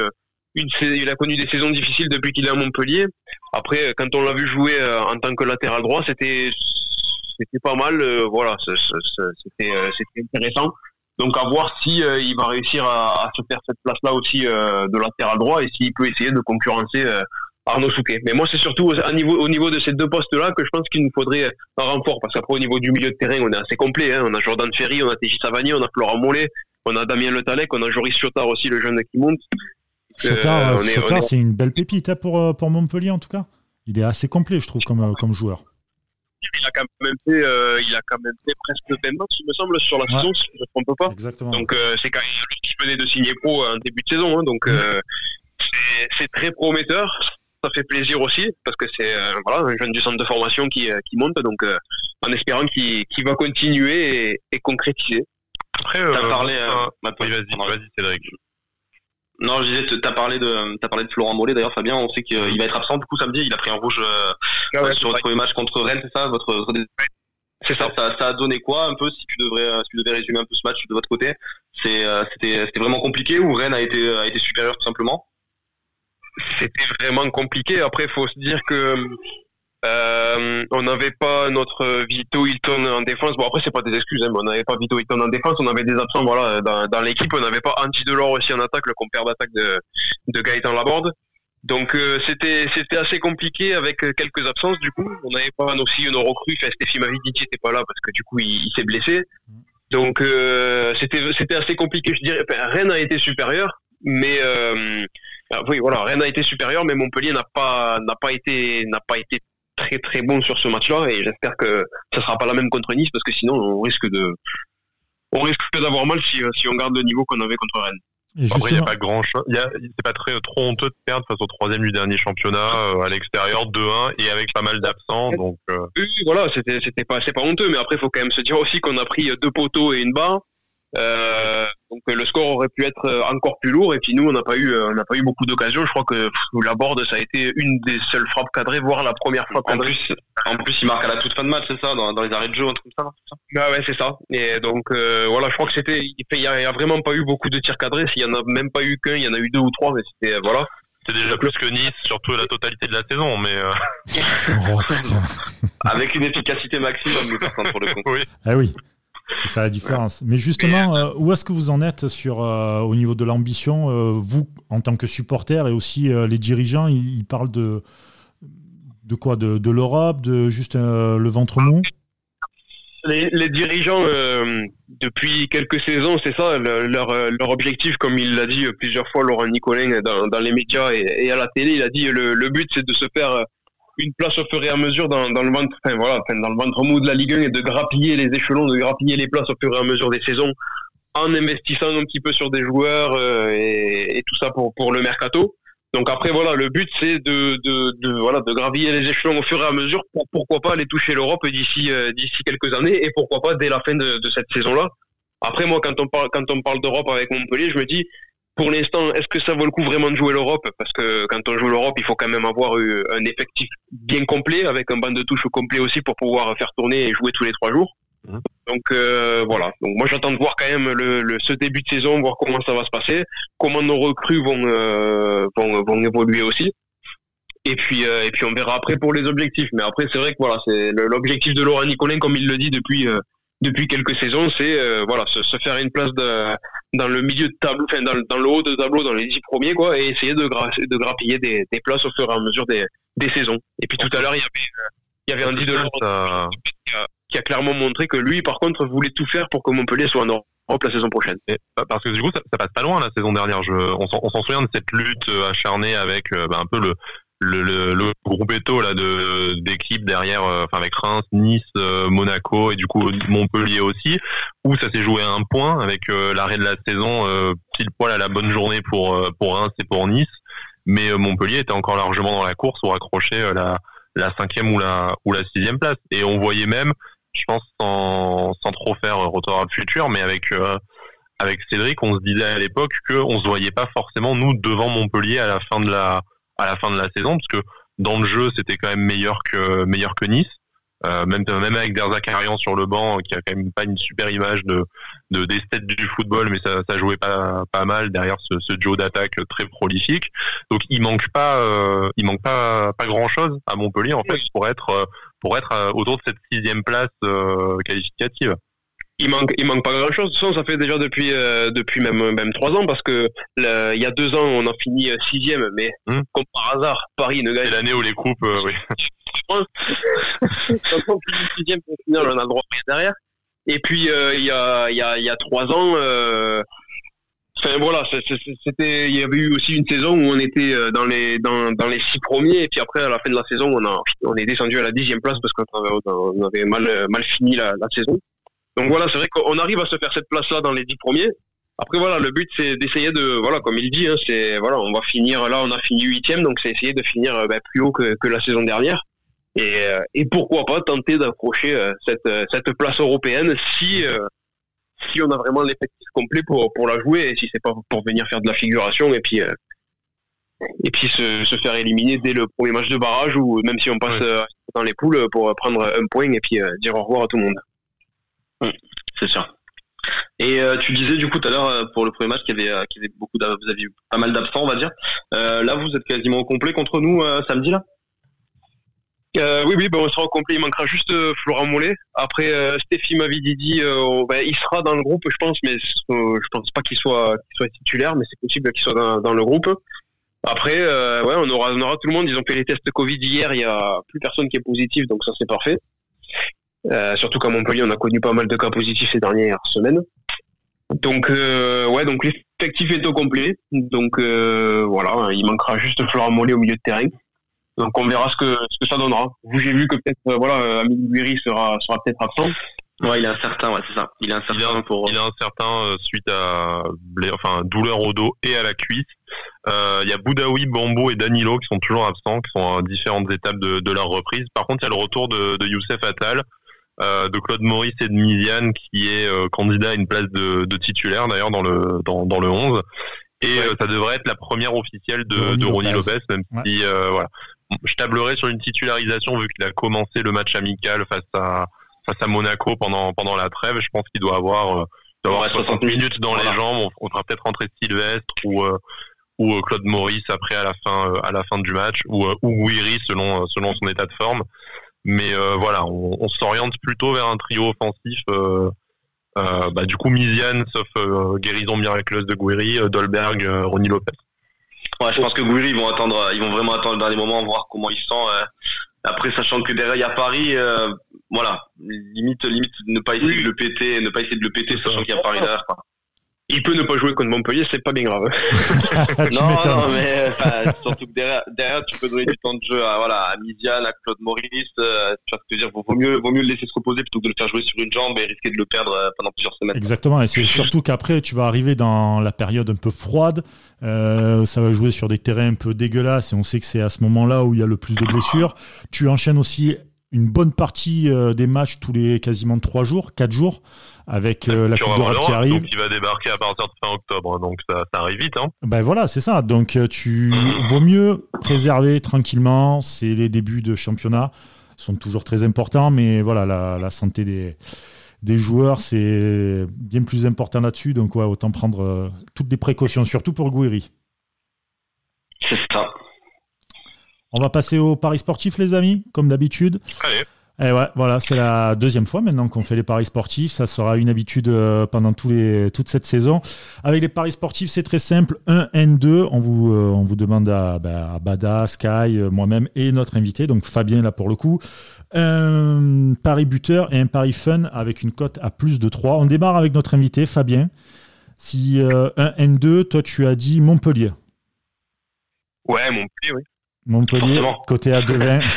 il a connu des saisons difficiles depuis qu'il est à Montpellier. Après, quand on l'a vu jouer euh, en tant que latéral droit, c'était c'était pas mal. Euh, voilà, euh, c'était intéressant. Donc à voir si il va réussir à, se faire cette place-là aussi de latéral droit et s'il peut essayer de concurrencer Arnaud Souquet. Mais moi, c'est surtout au niveau, au niveau de ces deux postes-là que je pense qu'il nous faudrait un renfort. Parce qu'après, au niveau du milieu de terrain, on est assez complet. Hein. On a Jordan Ferry, on a Téji Savani, on a Florent Mollet, on a Damien Le Talec, on a Joris Chiotard aussi, le jeune qui monte. Chotard, c'est une belle pépite hein, pour, euh, pour Montpellier en tout cas. Il est assez complet, je trouve, comme, euh, comme joueur. il a quand même fait, euh, il a quand même fait presque 20 matchs, il me semble, sur la saison, si je ne me trompe pas. Exactement. Donc euh, c'est quand même lui qui venait de signer pro en début de saison, hein, donc euh, c'est très prometteur. Ça fait plaisir aussi parce que c'est voilà un jeune du centre de formation qui, qui monte, donc en espérant qu'il va continuer et, et concrétiser. Après, euh, parlé, vas-y, vas-y, Cédric. Non, je disais, tu as parlé de, as parlé de Florent Mollet. D'ailleurs, Fabien, on sait qu'il va être absent. Du coup, samedi, il a pris un rouge euh, ah sur votre match contre Rennes, c'est ça, votre, c'est ça. ça. a donné quoi un peu si tu devrais, euh, si tu devais résumer un peu ce match de votre côté? C'est, euh, c'était, c'était vraiment compliqué ou Rennes a été, a été supérieur tout simplement? C'était vraiment compliqué. Après, il faut se dire que euh, on n'avait pas notre Vito Hilton en défense. Bon après c'est pas des excuses, hein, mais on n'avait pas Vito Hilton en défense. On avait des absents voilà dans, l'équipe. On n'avait pas Andy Delors aussi en attaque, le compère d'attaque de, de Gaëtan Laborde. Donc euh, c'était c'était assez compliqué avec euh, quelques absences du coup. On n'avait pas aussi une recrue. Enfin, Stéphie Maviditi n'était pas là parce que du coup il, s'est blessé. Donc c'était c'était assez compliqué. Je dirais. Rennes a été supérieur, mais oui voilà Rennes a été supérieur, mais Montpellier n'a pas n'a pas été n'a pas été très très bon sur ce match-là et j'espère que ça sera pas la même contre Nice parce que sinon on risque de on risque d'avoir mal si, si on garde le niveau qu'on avait contre Rennes. Après, il n'y a pas grand chose. C'est pas très trop honteux de perdre face au troisième du dernier championnat euh, à l'extérieur 2-1 et avec pas mal d'absents. Donc, euh. Oui, voilà, c'était pas, pas honteux, mais après, il faut quand même se dire aussi qu'on a pris deux poteaux et une barre. Euh, donc le score aurait pu être euh, encore plus lourd et puis nous on n'a pas eu euh, on n'a pas eu beaucoup d'occasions. Je crois que la board ça a été une des seules frappes cadrées, voire la première frappe cadrée. En plus, il marque à la toute fin de match, c'est ça, dans, les arrêts de jeu, un truc comme ça. ça? Bah ouais, c'est ça. Et donc voilà, je crois que c'était il y, a, vraiment pas eu beaucoup de tirs cadrés. S'il y en a même pas eu qu'un, il y en a eu deux ou trois, mais c'était voilà. C'est déjà plus que Nice, surtout la totalité de la saison, mais oh, avec une efficacité maximum, par contre, pour le coup. Ah oui. C'est ça la différence. Mais justement, euh, où est-ce que vous en êtes sur, euh, au niveau de l'ambition euh, Vous, en tant que supporter, et aussi les dirigeants, ils, parlent de, de quoi? De, de l'Europe, de juste le ventre mou? Les, dirigeants, depuis quelques saisons, c'est ça, leur, leur, objectif, comme il l'a dit plusieurs fois Laurent Nicolin dans, dans les médias et, à la télé, il a dit le, le but c'est de se faire une place au fur et à mesure dans, dans le ventre, enfin, voilà, dans le ventre mou de la Ligue 1 et de grappiller les échelons, de grappiller les places au fur et à mesure des saisons en investissant un petit peu sur des joueurs euh, et, tout ça pour, pour le mercato. Donc après voilà, le but c'est de, de, de, voilà de graviller les échelons au fur et à mesure pour pourquoi pas aller toucher l'Europe d'ici euh, d'ici quelques années et pourquoi pas dès la fin de, de cette saison là. Après moi quand on parle quand on parle d'Europe avec Montpellier, je me dis pour l'instant, est-ce que ça vaut le coup vraiment de jouer l'Europe? Parce que quand on joue l'Europe, il faut quand même avoir un effectif bien complet, avec un banc de touche complet aussi pour pouvoir faire tourner et jouer tous les trois jours. Mhm. Donc euh, voilà. Donc moi j'attends de voir quand même le, ce début de saison, voir comment ça va se passer, comment nos recrues vont euh, vont, vont, évoluer aussi. Et puis euh, et puis on verra après pour les objectifs. Mais après c'est vrai que voilà c'est l'objectif de Laurent Nicolin comme il le dit depuis depuis quelques saisons, c'est euh, voilà se, se, faire une place de, dans le milieu de tableau, enfin dans, dans, le haut de tableau, dans les dix premiers quoi, et essayer de, de grappiller des, des, places au fur et à mesure des, des saisons. Et puis tout à l'heure il y avait euh, il y avait Andy Delors qui, a, qui a clairement montré que lui par contre voulait tout faire pour que Montpellier soit en Europe la saison prochaine. parce que du coup ça, ça, passe pas loin la saison dernière. Je, on s'en souvient de cette lutte acharnée avec bah, un peu le le, le, le là de d'équipes derrière, euh, enfin avec Reims, Nice, euh, Monaco et du coup Montpellier aussi, où ça s'est joué à un point avec euh, l'arrêt de la saison pile poil à la bonne journée pour pour Reims et pour Nice, mais Montpellier était encore largement dans la course pour accrocher la la cinquième ou la ou la sixième place. Et on voyait même, je pense sans sans trop faire retour à le futur, mais avec avec Cédric, on se disait à l'époque qu'on se voyait pas forcément nous devant Montpellier à la fin de la à la fin de la saison, parce que dans le jeu, c'était quand même meilleur que meilleur que Nice. Euh, même même avec Derzakarian sur le banc, qui a quand même pas une super image de de des du football, mais ça, ça jouait pas pas mal derrière ce, ce duo d'attaque très prolifique. Donc il manque pas euh, il manque pas pas grand chose à Montpellier en fait pour être pour être euh, autour de cette sixième place euh, qualificative il manque, il manque pas grand chose. De toute façon, ça fait déjà depuis, euh, depuis même, même trois ans parce que il y a deux ans, on a fini euh, sixième, mais hmm. comme par hasard, Paris ne gagne. C'est l'année où les coupes, euh, oui. Quand on finit sixième pour finir, on a le droit de rien derrière. Et puis, il y, a, y, a, y a trois ans, voilà, c'était, il y avait eu aussi une saison où on était euh, dans les dans, dans, les six premiers et puis après à la fin de la saison on a on est descendu à la dixième place parce qu'on avait mal mal fini la, saison. Donc voilà, c'est vrai qu'on arrive à se faire cette place là dans les dix premiers. Après voilà, le but c'est d'essayer de voilà comme il dit, hein, c'est voilà on va finir là on a fini huitième donc c'est essayer de finir euh, ben, plus haut que, que la saison dernière. Et, euh, et pourquoi pas tenter d'approcher cette, cette place européenne si si on a vraiment l'effectif complet pour, pour la jouer et si c'est pas pour venir faire de la figuration et puis euh, et puis se, se, faire éliminer dès le premier match de barrage ou même si on passe euh, dans les poules pour prendre un point et puis euh, dire au revoir à tout le monde. C'est sûr. Et tu disais du coup tout à l'heure pour le premier match qu'il y avait, qu'il y avait beaucoup vous aviez pas mal d'absents on va dire. là vous êtes quasiment au complet contre nous samedi là? Euh, oui, oui, ben, on sera au complet. Il manquera juste euh, Florent Mollet. Après, euh, Stéphie Mavididi, euh, ben, il sera dans le groupe, je pense, mais je pense pas qu'il soit, soit titulaire, mais c'est possible qu'il soit dans, le groupe. Après, ouais, on aura, on aura tout le monde. Ils ont fait les tests Covid hier. Il y a plus personne qui est positif, donc ça c'est parfait. Surtout qu'à Montpellier, on a connu pas mal de cas positifs ces dernières semaines. Donc, ouais, donc l'effectif est au complet. Donc voilà, il manquera juste Florent Mollet au milieu de terrain. Donc on verra ce que, ce que ça donnera. J'ai vu que peut-être, euh, voilà, euh, Amélie Guiri sera, sera peut-être absent. Ouais, il est incertain, ouais, c'est ça. Il est incertain pour. Il est incertain euh, suite à enfin douleur au dos et à la cuisse. Il y a Boudaoui, Bambo et Danilo qui sont toujours absents, qui sont à différentes étapes de, de leur reprise. Par contre, il y a le retour de, de Youssef Attal, de Claude Maurice et de Miziane qui est candidat à une place de, de titulaire d'ailleurs dans le dans, dans le 11. Et ça devrait être la première officielle de, de Ronnie Lopez, même si voilà je tablerai sur une titularisation vu qu'il a commencé le match amical face à face à Monaco pendant pendant la trêve. Je pense qu'il doit avoir, euh, 60 minutes dans les jambes. On, fera peut-être rentrer Sylvestre ou euh, ou euh, Claude Maurice après à la fin euh, à la fin du match ou ou Wiri selon selon son état de forme. Mais voilà, on, on s'oriente plutôt vers un trio offensif. bah, du coup, Miziane, sauf guérison miraculeuse de Guiri, Dolberg, Ronnie Lopez. Ouais, je pense que Gouiri, ils vont attendre, ils vont vraiment attendre le dernier moment, voir comment ils sont. Euh. Après, sachant que derrière il y a Paris, euh, voilà, limite, limite, ne pas essayer de le péter, ne pas essayer de le péter, sachant qu'il y a Paris derrière. Quoi il peut ne pas jouer contre Montpellier, c'est pas bien grave. non, non, mais surtout que derrière, derrière, tu peux donner du temps de jeu à, voilà, à Midian, à Claude Maurice. Euh, tu vas te dire, vaut mieux, vaut mieux le laisser se reposer plutôt que de le faire jouer sur une jambe et risquer de le perdre euh, pendant plusieurs semaines. Exactement, et c'est surtout qu'après, tu vas arriver dans la période un peu froide. Euh, ça va jouer sur des terrains un peu dégueulasses et on sait que c'est à ce moment-là où il y a le plus de blessures. Tu enchaînes aussi une bonne partie euh, des matchs tous les quasiment trois jours, quatre jours avec euh, la Coupe d'Europe qui arrive. Donc il va débarquer à partir de fin octobre, donc ça, arrive vite. Hein. Ben voilà, c'est ça. Donc euh, tu vaut mieux préserver tranquillement. C'est les débuts de championnat sont toujours très importants, mais voilà la, santé des des joueurs c'est bien plus important là-dessus. Donc ouais, autant prendre euh, toutes les précautions, surtout pour Gouiri. C'est ça. On va passer au paris sportif, les amis, comme d'habitude. Allez. Et eh ouais, voilà, c'est la deuxième fois maintenant qu'on fait les paris sportifs. Ça sera une habitude euh, pendant tous les, toute cette saison. Avec les paris sportifs, c'est très simple. 1 N2, on vous, euh, on vous demande à, bah, à Bada, Sky, euh, moi-même et notre invité, donc Fabien là pour le coup. Un pari buteur et un pari fun avec une cote à plus de 3. On démarre avec notre invité, Fabien. Si 1 N2, toi tu as dit Montpellier. Ouais, Montpellier, oui. Montpellier, côté à 2,20.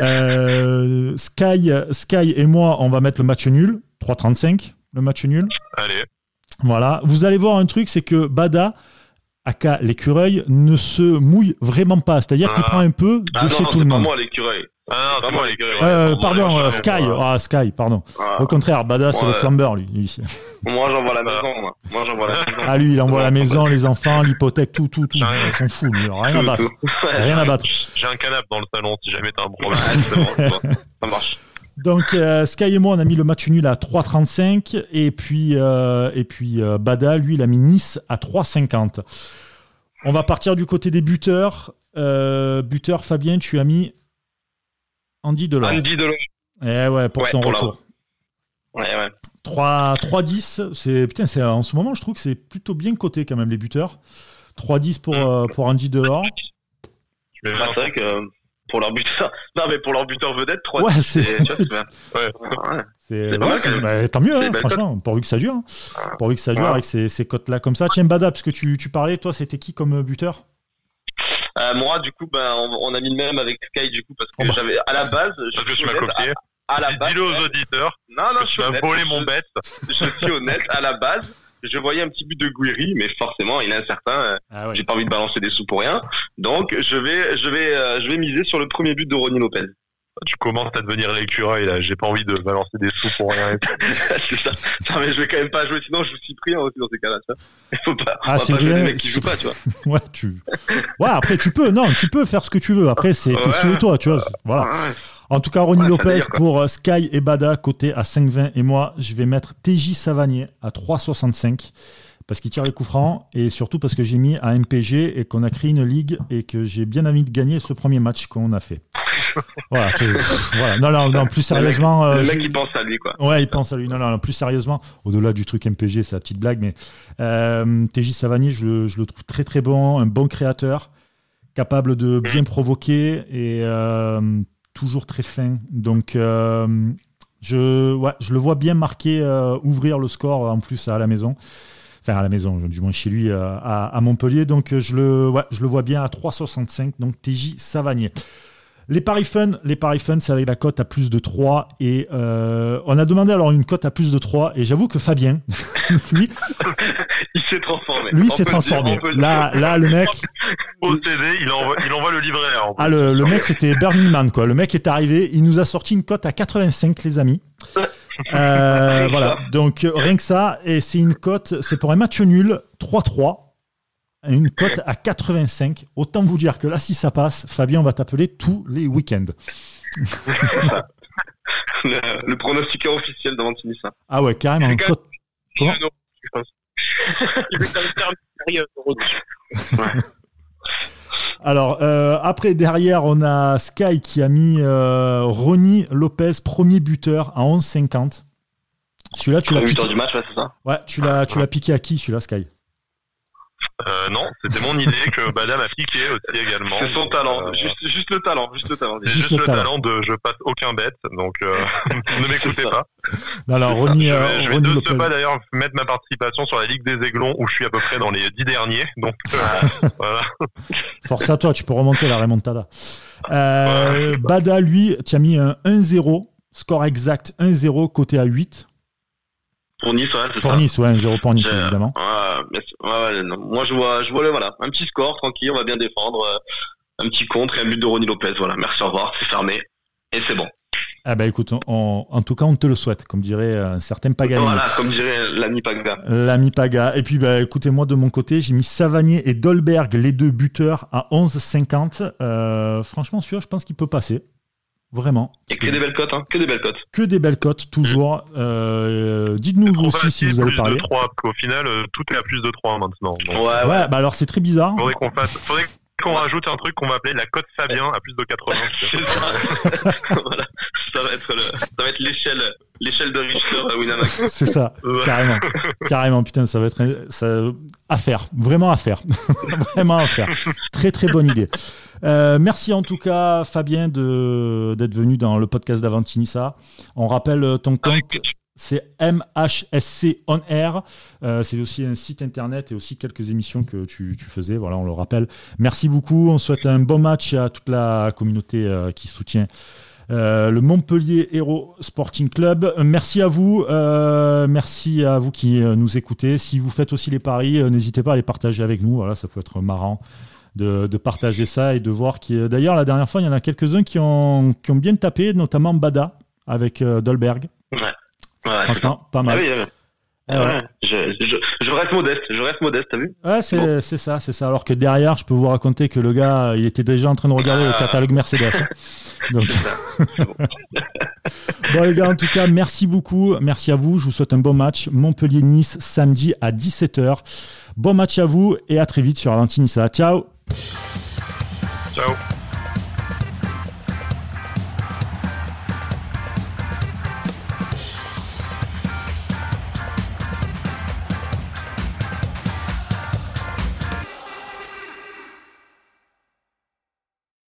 Euh, Sky, Sky et moi, on va mettre le match nul. 3,35, le match nul. Allez. Voilà. Vous allez voir un truc, c'est que Bada, aka l'écureuil, ne se mouille vraiment pas. C'est-à-dire qu'il ah. prend un peu de ah chez tout le monde. Pas moi l'écureuil. Ah non, moi l'écureuil. Euh, pardon, euh, Sky. Ah, Sky, pardon. Au contraire, Bada, c'est le flambeur, lui. Moi, j'envoie la maison. Moi, moi j'envoie la maison. Ah, lui, il envoie la maison, les enfants, l'hypothèque, tout, tout, tout. Ils s'en fout, Rien à battre. Rien à battre. J'ai un canapé dans le salon si jamais t'as un problème. ça marche. Donc euh, Sky et moi on a mis le match nul à 3,35 et puis euh, et puis euh, Bada lui il a mis Nice à 3,50. On va partir du côté des buteurs. buteur Fabien, tu as mis Andy Delors. Andy Delors. Eh ouais, pour son retour. Ouais, ouais. 3-10, c'est putain, c'est en ce moment je trouve que c'est plutôt bien coté quand même les buteurs. 3-10 pour, pour Andy Delors. c'est vrai que pour leur buteur. Non, mais pour leur buteur vedette, 3 Ouais, c'est. Ouais, ouais. Bah, tant mieux, hein, franchement, pourvu que ça dure. Hein. Pourvu que ça dure avec ces, ces cotes-là comme ça. Bada, parce que tu, tu parlais, toi, c'était qui comme buteur? Euh, moi, du coup, ben, on, a mis le même avec Sky, du coup, parce que oh bah. j'avais à la base. Parce que je m'as copié. À, la base. Dis-le aux auditeurs. Non, non, je suis volé mon bête. Je, suis honnête. À la base, je voyais un petit but de Guiri, mais forcément, il est incertain. Ah J'ai pas envie de balancer des sous pour rien. Donc, je vais, je vais, euh, je vais miser sur le premier but de Ronnie Lopez tu commences à devenir l'écureuil là. J'ai pas envie de balancer des sous pour rien. c'est ça. Non, mais je vais quand même pas jouer, sinon je joue Cyprien aussi dans ces cas-là. Il faut pas. Ah, c'est vrai. Des mecs qui jouent pas, tu vois. ouais, tu. Ouais, après tu peux. Non, tu peux faire ce que tu veux. Après, c'est t'es sous toi, tu vois. Voilà. En tout cas, Ronnie Lopez pour euh, Sky et Bada côté à 5,20 et moi, je vais mettre TJ Savanier à 3,65 parce qu'il tire les coups francs et surtout parce que j'ai mis à MPG et qu'on a créé une ligue et que j'ai bien envie de gagner ce premier match qu'on a fait. voilà, voilà, Non, non, non, plus sérieusement. le euh, mec, il pense à lui, quoi. Ouais, il pense à lui. Non, non, non plus sérieusement, au-delà du truc MPG, c'est la petite blague, mais euh, TJ Savani, je, je, le trouve très très bon, un bon créateur, capable de bien provoquer et euh, toujours très fin. Donc. Euh, je, le vois bien marquer, ouvrir le score en plus à la maison enfin à la maison, du moins chez lui à, à Montpellier. Donc je le, vois bien à 3,65. Donc TJ Savanier. Les paris fun, les paris fun, c'est avec la cote à plus de 3. Et euh, on a demandé alors une cote à plus de 3. Et j'avoue que Fabien, lui, il s'est transformé. Lui s'est transformé. Là, là, le mec. Au CD, il envoie, il envoie le livret. Ah, le, le mec, c'était Burning Man, quoi. Le mec est arrivé, il nous a sorti une cote à 85, les amis. Euh, voilà. Donc, rien que ça. Et c'est une cote, c'est pour un match nul, 3-3 une cote à 85. Autant vous dire que là, si ça passe, Fabien, va t'appeler tous les week-ends. le, pronostiqueur officiel de ça. Ah ouais, carrément. Une cote... Comment Alors, euh, après, derrière, on a Sky qui a mis euh, Ronnie Lopez, premier buteur, à 11,50. Celui-là, tu l'as piqué. du match, c'est ça Ouais, tu l'as, tu l'as piqué à qui, celui-là, Sky? Euh, non, c'était mon idée que Bada m'a piqué aussi également. C'est son talent, euh, juste, juste, le talent, juste le talent. Juste, le, talent. de je passe aucun bête, donc euh, ne m'écoutez pas. Non, alors, Ronnie, je vais, je vais de ce pas d'ailleurs mettre ma participation sur la Ligue des Aiglons où je suis à peu près dans les dix derniers, donc voilà. Force à toi, tu peux remonter la remontada. Bada, lui, tu as mis un 1-0, score exact 1-0, côté à 8. Pour Nice, ouais, c'est ça. Pour Nice, ouais, 0 pour Nice, évidemment. Ouais, Moi, je vois, je vois le, voilà, un petit score, tranquille, on va bien défendre. Euh, un petit contre et un but de Ronnie Lopez. Voilà, merci, au revoir, c'est fermé. Et c'est bon. Ah bah écoute, en tout cas, on te le souhaite, comme dirait un certain Paga. Voilà, comme dirait l'ami Paga. L'ami Paga. Et puis, bah, écoutez, moi, de mon côté, j'ai mis Savanier et Dolberg, les deux buteurs, à 11,50. Euh, franchement, celui-là, je pense qu'il peut passer. Vraiment. Et que des belles cotes, hein. que des belles cotes. Que des belles cotes, toujours. Euh, dites-nous aussi si vous avez parlé. Au final, euh, tout est à plus de 3 maintenant. ouais, ouais. Bah alors c'est très bizarre. Faudrait qu'on fasse, faudrait qu'on rajoute un truc qu'on va appeler la cote Fabien à plus de 80. voilà. Ça va être le, ça va être l'échelle, l'échelle de Richter à Winamax. C'est ça, carrément, carrément. Putain, ça va être ça, à faire, vraiment à faire, vraiment à faire. Très très bonne idée. Euh, merci en tout cas, Fabien, d'être venu dans le podcast d'Avantinissa. On rappelle euh, ton compte. C'est MHSC On Air. Euh, c'est aussi un site internet et aussi quelques émissions que tu, faisais. Voilà, on le rappelle. Merci beaucoup. On souhaite un bon match à toute la communauté qui soutient le Montpellier Hero Sporting Club. Merci à vous. merci à vous qui nous écoutez. Si vous faites aussi les paris, n'hésitez pas à les partager avec nous. Voilà, ça peut être marrant de, partager ça et de voir qui. D'ailleurs, la dernière fois, il y en a quelques-uns qui ont, qui ont bien tapé, notamment Bada avec euh, Dolberg. Ouais. Franchement, pas mal. Ah ouais. Je, je, reste modeste, je reste modeste, t'as vu Ouais, c'est ça, c'est ça. Alors que derrière, je peux vous raconter que le gars, il était déjà en train de regarder le ah. catalogue Mercedes. Donc... bon les gars, en tout cas, merci beaucoup, merci à vous. Je vous souhaite un bon match. Montpellier-Nice samedi à 17h. Bon match à vous et à très vite sur Avantinissa. Ciao Ciao